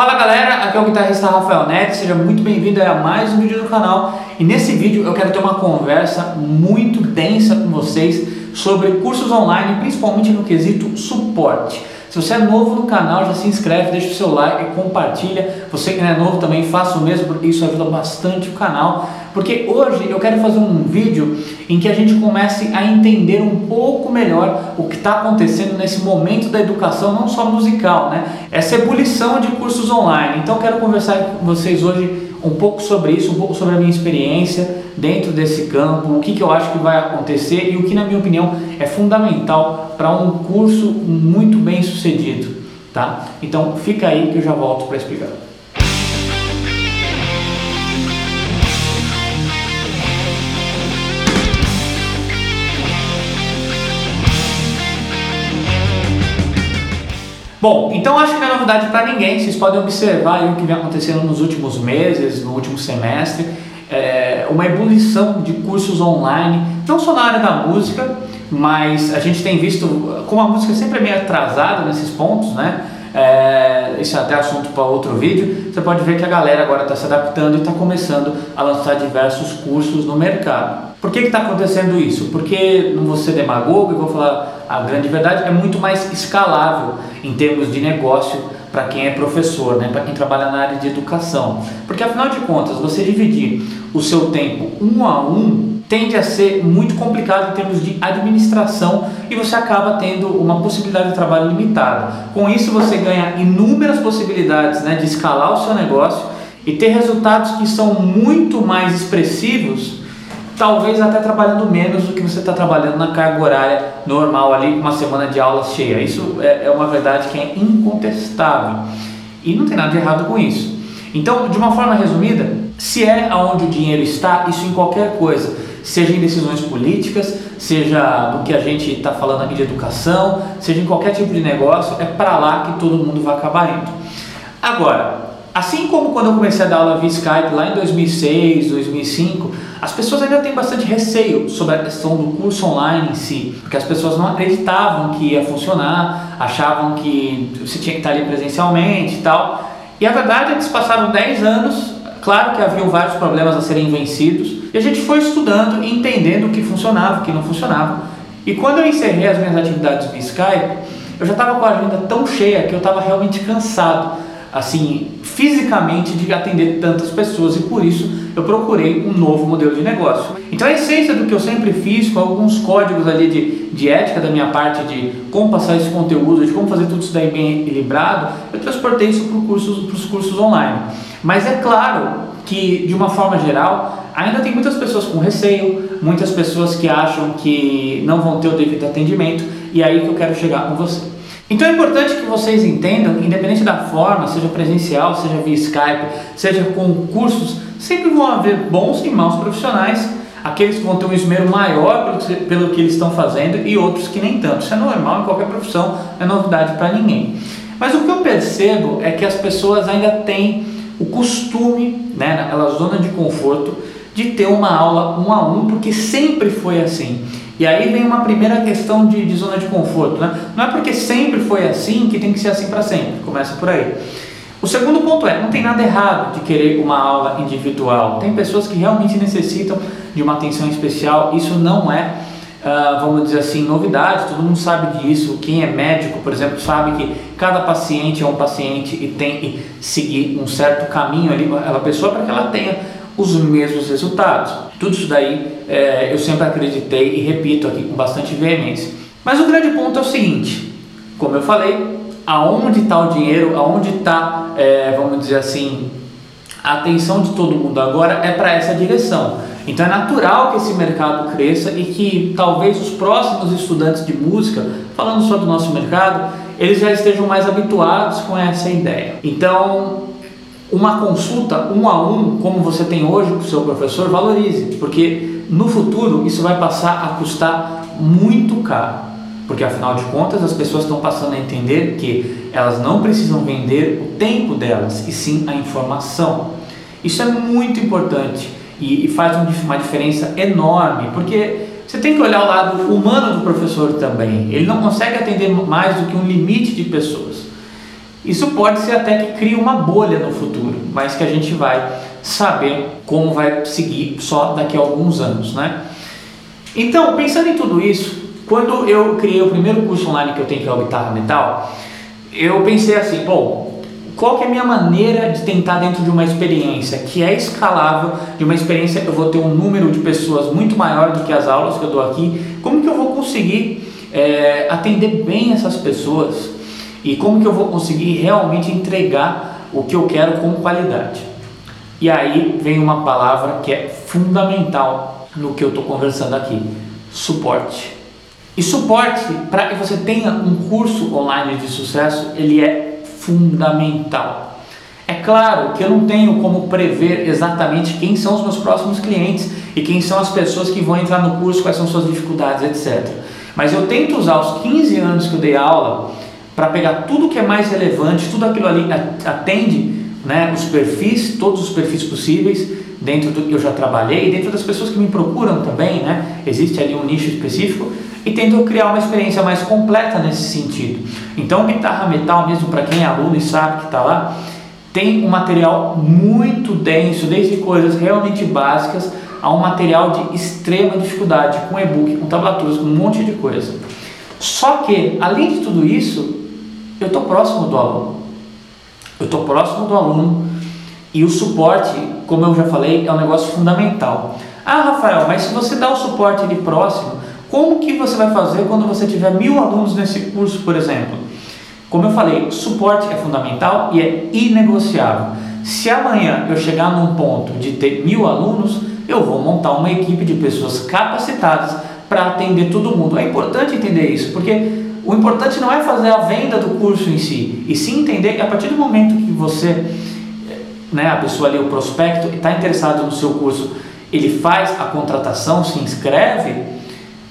Fala galera, aqui é o guitarrista Rafael Neto, seja muito bem-vindo a mais um vídeo do canal. E nesse vídeo eu quero ter uma conversa muito densa com vocês sobre cursos online, principalmente no quesito suporte. Se você é novo no canal, já se inscreve, deixa o seu like compartilha. Você que não é novo também, faça o mesmo, porque isso ajuda bastante o canal. Porque hoje eu quero fazer um vídeo em que a gente comece a entender um pouco melhor o que está acontecendo nesse momento da educação, não só musical, né? Essa ebulição de cursos online. Então quero conversar com vocês hoje um pouco sobre isso, um pouco sobre a minha experiência dentro desse campo, o que, que eu acho que vai acontecer e o que, na minha opinião, é fundamental para um curso muito bem sucedido, tá? Então fica aí que eu já volto para explicar. Bom, então acho que não é novidade para ninguém. Vocês podem observar o que vem acontecendo nos últimos meses, no último semestre, é, uma ebulição de cursos online, não só na área da música, mas a gente tem visto como a música sempre é meio atrasada nesses pontos, né? É, isso é até assunto para outro vídeo. Você pode ver que a galera agora está se adaptando e está começando a lançar diversos cursos no mercado. Por que está acontecendo isso? Porque, não vou ser demagogo e vou falar a grande verdade, é muito mais escalável em termos de negócio para quem é professor, né? para quem trabalha na área de educação. Porque, afinal de contas, você dividir o seu tempo um a um tende a ser muito complicado em termos de administração e você acaba tendo uma possibilidade de trabalho limitada. Com isso, você ganha inúmeras possibilidades né, de escalar o seu negócio e ter resultados que são muito mais expressivos talvez até trabalhando menos do que você está trabalhando na carga horária normal ali, uma semana de aulas cheia. Isso é, é uma verdade que é incontestável e não tem nada de errado com isso. Então, de uma forma resumida, se é aonde o dinheiro está, isso em qualquer coisa, seja em decisões políticas, seja no que a gente está falando aqui de educação, seja em qualquer tipo de negócio, é para lá que todo mundo vai acabar indo. Agora, Assim como quando eu comecei a dar aula via Skype lá em 2006, 2005, as pessoas ainda têm bastante receio sobre a questão do curso online em si, porque as pessoas não acreditavam que ia funcionar, achavam que você tinha que estar ali presencialmente e tal. E a verdade é que se passaram 10 anos, claro que haviam vários problemas a serem vencidos, e a gente foi estudando e entendendo o que funcionava, o que não funcionava. E quando eu encerrei as minhas atividades via Skype, eu já estava com a agenda tão cheia que eu estava realmente cansado assim, fisicamente de atender tantas pessoas e por isso eu procurei um novo modelo de negócio. Então a essência do que eu sempre fiz, com alguns códigos ali de, de ética da minha parte, de como passar esse conteúdo, de como fazer tudo isso daí bem equilibrado, eu transportei isso para os cursos online. Mas é claro que, de uma forma geral, ainda tem muitas pessoas com receio, muitas pessoas que acham que não vão ter o devido atendimento, e é aí que eu quero chegar com você. Então é importante que vocês entendam, independente da forma, seja presencial, seja via Skype, seja com cursos, sempre vão haver bons e maus profissionais, aqueles que vão ter um esmero maior pelo, que eles estão fazendo e outros que nem tanto. Isso é normal em qualquer profissão, não é novidade para ninguém. Mas o que eu percebo é que as pessoas ainda têm o costume, né, naquela zona de conforto, de ter uma aula um a um, porque sempre foi assim. E aí vem uma primeira questão de, de zona de conforto. Né? Não é porque sempre foi assim que tem que ser assim para sempre. Começa por aí. O segundo ponto é, não tem nada errado de querer uma aula individual. Tem pessoas que realmente necessitam de uma atenção especial. Isso não é, uh, vamos dizer assim, novidade. Todo mundo sabe disso. Quem é médico, por exemplo, sabe que cada paciente é um paciente e tem que seguir um certo caminho ali, aquela pessoa, para que ela tenha os mesmos resultados. Tudo isso daí é, eu sempre acreditei e repito aqui com bastante veemência. Mas o grande ponto é o seguinte: como eu falei, aonde está o dinheiro, aonde está, é, vamos dizer assim, a atenção de todo mundo agora é para essa direção. Então é natural que esse mercado cresça e que talvez os próximos estudantes de música, falando só do nosso mercado, eles já estejam mais habituados com essa ideia. Então uma consulta um a um, como você tem hoje com o seu professor, valorize, porque no futuro isso vai passar a custar muito caro. Porque afinal de contas as pessoas estão passando a entender que elas não precisam vender o tempo delas, e sim a informação. Isso é muito importante e, faz uma diferença enorme, porque você tem que olhar o lado humano do professor também. Ele não consegue atender mais do que um limite de pessoas. Isso pode ser até que crie uma bolha no futuro, mas que a gente vai saber como vai seguir só daqui a alguns anos, né? Então, pensando em tudo isso, quando eu criei o primeiro curso online que eu tenho que é o Guitarra Metal, eu pensei assim, bom, qual que é a minha maneira de tentar dentro de uma experiência que é escalável, de uma experiência que eu vou ter um número de pessoas muito maior do que as aulas que eu dou aqui, como que eu vou conseguir é, atender bem essas pessoas e como que eu vou conseguir realmente entregar o que eu quero com qualidade. E aí vem uma palavra que é fundamental no que eu estou conversando aqui: suporte. E suporte, para que você tenha um curso online de sucesso, ele é fundamental. É claro que eu não tenho como prever exatamente quem são os meus próximos clientes e quem são as pessoas que vão entrar no curso, quais são suas dificuldades, etc. Mas eu tento usar os 15 anos que eu dei aula para pegar tudo que é mais relevante, tudo aquilo ali atende né, os perfis, todos os perfis possíveis, dentro do que eu já trabalhei, dentro das pessoas que me procuram também, né, existe ali um nicho específico, e tento criar uma experiência mais completa nesse sentido. Então, guitarra metal, mesmo para quem é aluno e sabe que está lá, tem um material muito denso, desde coisas realmente básicas a um material de extrema dificuldade, com e-book, com tablaturas, com um monte de coisa. Só que, além de tudo isso, eu estou próximo do aluno. Eu estou próximo do aluno e o suporte, como eu já falei, é um negócio fundamental. Ah, Rafael, mas se você dá o suporte ali próximo, como que você vai fazer quando você tiver mil alunos nesse curso, por exemplo? Como eu falei, suporte é fundamental e é inegociável. Se amanhã eu chegar num ponto de ter mil alunos, eu vou montar uma equipe de pessoas capacitadas para atender todo mundo. É importante entender isso, porque o importante não é fazer a venda do curso em si, e sim entender que a partir do momento que você, né, a pessoa ali, o prospecto, está interessado no seu curso, ele faz a contratação, se inscreve,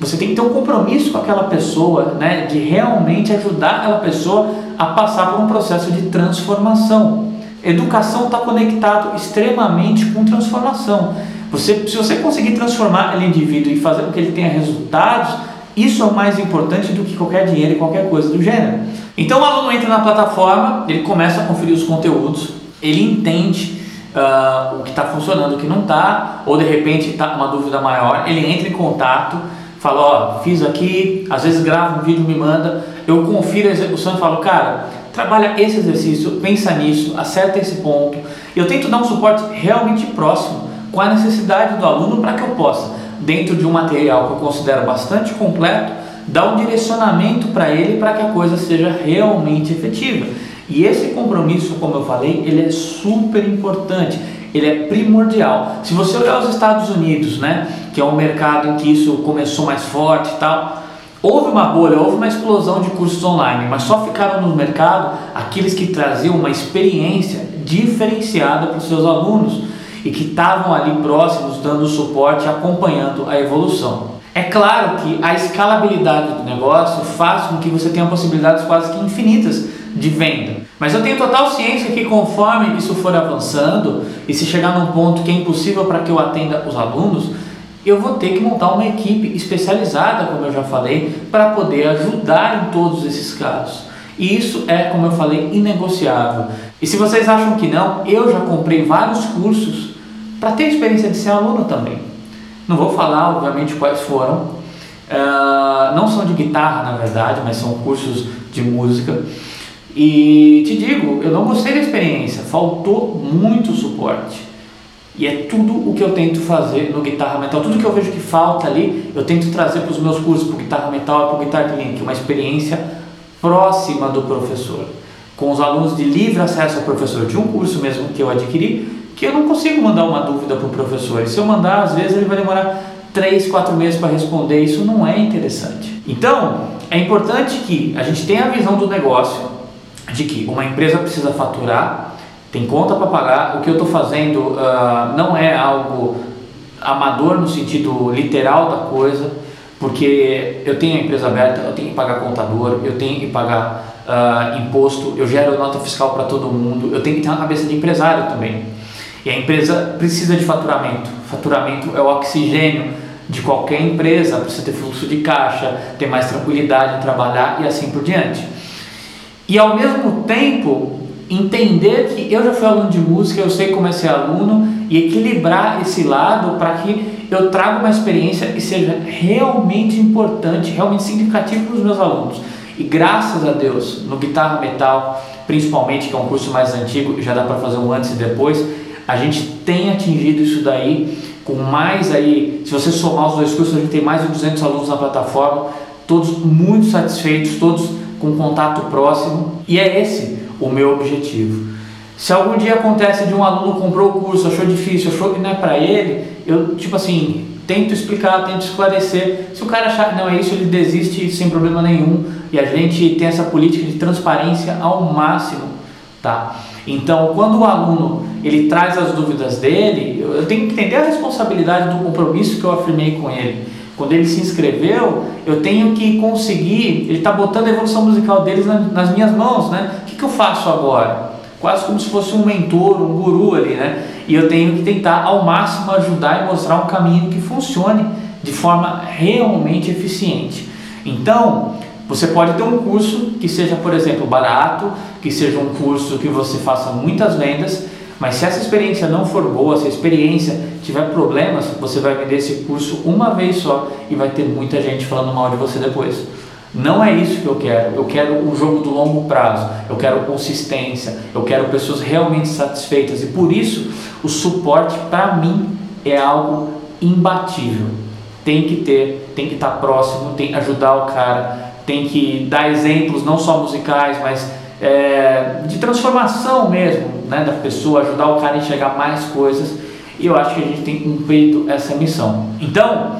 você tem que ter um compromisso com aquela pessoa, né, de realmente ajudar aquela pessoa a passar por um processo de transformação. Educação está conectado extremamente com transformação. Você, se você conseguir transformar aquele indivíduo e fazer com que ele tenha resultados, isso é mais importante do que qualquer dinheiro e qualquer coisa do gênero. Então o aluno entra na plataforma, ele começa a conferir os conteúdos, ele entende uh, o que está funcionando, o que não está, ou de repente está uma dúvida maior, ele entra em contato falo, ó, fiz aqui, às vezes gravo um vídeo, me manda, eu confiro a execução e falo, cara, trabalha esse exercício, pensa nisso, acerta esse ponto. Eu tento dar um suporte realmente próximo com a necessidade do aluno para que eu possa, dentro de um material que eu considero bastante completo, dar um direcionamento para ele para que a coisa seja realmente efetiva. E esse compromisso, como eu falei, ele é super importante ele é primordial. Se você olhar os Estados Unidos, né, que é um mercado em que isso começou mais forte e tal, houve uma bolha, houve uma explosão de cursos online, mas só ficaram no mercado aqueles que traziam uma experiência diferenciada para os seus alunos e que estavam ali próximos, dando suporte, acompanhando a evolução. É claro que a escalabilidade do negócio faz com que você tenha possibilidades quase que infinitas de venda. Mas eu tenho total ciência que conforme isso for avançando e se chegar num ponto que é impossível para que eu atenda os alunos, eu vou ter que montar uma equipe especializada, como eu já falei, para poder ajudar em todos esses casos. E isso é, como eu falei, inegociável. E se vocês acham que não, eu já comprei vários cursos para ter experiência de ser aluno também. Não vou falar, obviamente, quais foram. Uh, não são de guitarra, na verdade, mas são cursos de música. E te digo, eu não gostei da experiência, faltou muito suporte. E é tudo o que eu tento fazer no Guitarra Metal, tudo que eu vejo que falta ali, eu tento trazer para os meus cursos, para o Guitarra Metal para o Guitar Clinic, uma experiência próxima do professor, com os alunos de livre acesso ao professor, de um curso mesmo que eu adquiri, que eu não consigo mandar uma dúvida para o professor. E se eu mandar, às vezes ele vai demorar 3, 4 meses para responder, isso não é interessante. Então, é importante que a gente tenha a visão do negócio, de que uma empresa precisa faturar, tem conta para pagar, o que eu estou fazendo uh, não é algo amador no sentido literal da coisa, porque eu tenho a empresa aberta, eu tenho que pagar contador, eu tenho que pagar uh, imposto, eu gero nota fiscal para todo mundo, eu tenho que ter uma cabeça de empresário também. E a empresa precisa de faturamento. Faturamento é o oxigênio de qualquer empresa, precisa ter fluxo de caixa, ter mais tranquilidade em trabalhar e assim por diante. e ao mesmo tempo entender que eu já fui aluno de música, eu sei como é ser aluno e equilibrar esse lado para que eu traga uma experiência e seja realmente importante, realmente significativo para os meus alunos. E graças a Deus, no Guitarra Metal, principalmente, que é um curso mais antigo, já dá para fazer um antes e depois, a gente tem atingido isso daí com mais aí, se você somar os dois cursos, a gente tem mais de 200 alunos na plataforma, todos muito satisfeitos, todos com contato próximo, e é esse o meu objetivo. Se algum dia acontece de um aluno comprou o curso, achou difícil, achou que não é para ele, eu tipo assim, tento explicar, tento esclarecer. Se o cara achar que não é isso, ele desiste sem problema nenhum. E a gente tem essa política de transparência ao máximo, tá? Então, quando o aluno ele traz as dúvidas dele, eu tenho que entender a responsabilidade do compromisso que eu afirmei com ele. Quando ele se inscreveu, eu tenho que conseguir, ele está botando a evolução musical deles nas minhas mãos, né? O que, que eu faço agora? Quase como se fosse um mentor, um guru ali, né? E eu tenho que tentar ao máximo ajudar e mostrar um caminho que funcione de forma realmente eficiente. Então, você pode ter um curso que seja, por exemplo, barato, que seja um curso que você faça muitas vendas, mas se essa experiência não for boa, se a experiência tiver problemas, você vai vender esse curso uma vez só e vai ter muita gente falando mal de você depois. Não é isso que eu quero. Eu quero um jogo do longo prazo. Eu quero consistência. Eu quero pessoas realmente satisfeitas. E por isso, o suporte para mim é algo imbatível. Tem que ter, tem que estar próximo, tem que ajudar o cara, tem que dar exemplos não só musicais, mas é, de transformação mesmo, né, da pessoa, ajudar o cara a enxergar mais coisas. E eu acho que a gente tem cumprido essa missão. Então,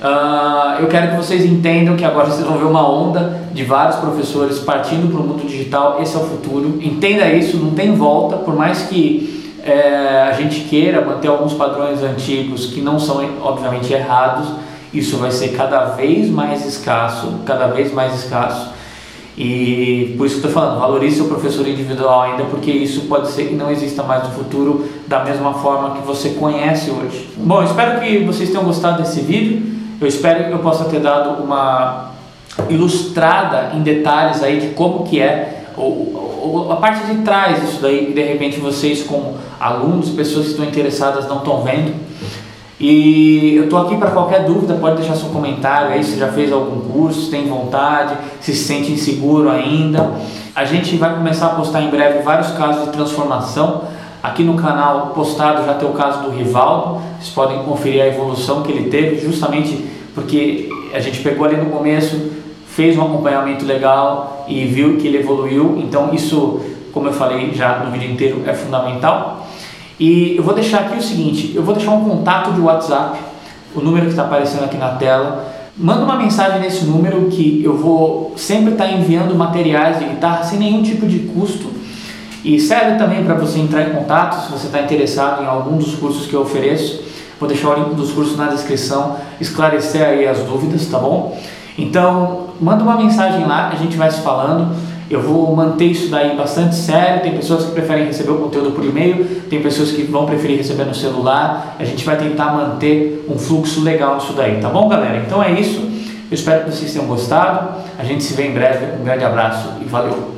uh, eu quero que vocês entendam que agora vocês vão ver uma onda de vários professores partindo para o mundo digital. Esse é o futuro. Entenda isso, não tem volta, por mais que é, a gente queira manter alguns padrões antigos que não são, obviamente, errados. Isso vai ser cada vez mais escasso, cada vez mais escasso. E por isso que estou falando, valorize seu professor individual ainda, porque isso pode ser que não exista mais no futuro da mesma forma que você conhece hoje. Bom, espero que vocês tenham gostado desse vídeo. Eu espero que eu possa ter dado uma ilustrada em detalhes aí de como que é ou, a parte de trás disso daí, que de repente vocês como alunos, pessoas que estão interessadas não estão vendo. E eu estou aqui para qualquer dúvida, pode deixar seu comentário aí se já fez algum curso, tem vontade, se se sente inseguro ainda. A gente vai começar a postar em breve vários casos de transformação. Aqui no canal postado já tem o caso do Rivaldo, vocês podem conferir a evolução que ele teve, justamente porque a gente pegou ali no começo, fez um acompanhamento legal e viu que ele evoluiu. Então isso, como eu falei já no vídeo inteiro, é fundamental. E eu vou deixar aqui o seguinte: eu vou deixar um contato de WhatsApp, o número que está aparecendo aqui na tela. Manda uma mensagem nesse número que eu vou sempre estar tá enviando materiais de guitarra sem nenhum tipo de custo. E serve também para você entrar em contato se você está interessado em algum dos cursos que eu ofereço. Vou deixar o link dos cursos na descrição, esclarecer aí as dúvidas, tá bom? Então, manda uma mensagem lá, a gente vai se falando. Eu vou manter isso daí bastante sério. Tem pessoas que preferem receber o conteúdo por e-mail, tem pessoas que vão preferir receber no celular. A gente vai tentar manter um fluxo legal nisso daí, tá bom, galera? Então é isso. Eu espero que vocês tenham gostado. A gente se vê em breve. Um grande abraço e valeu!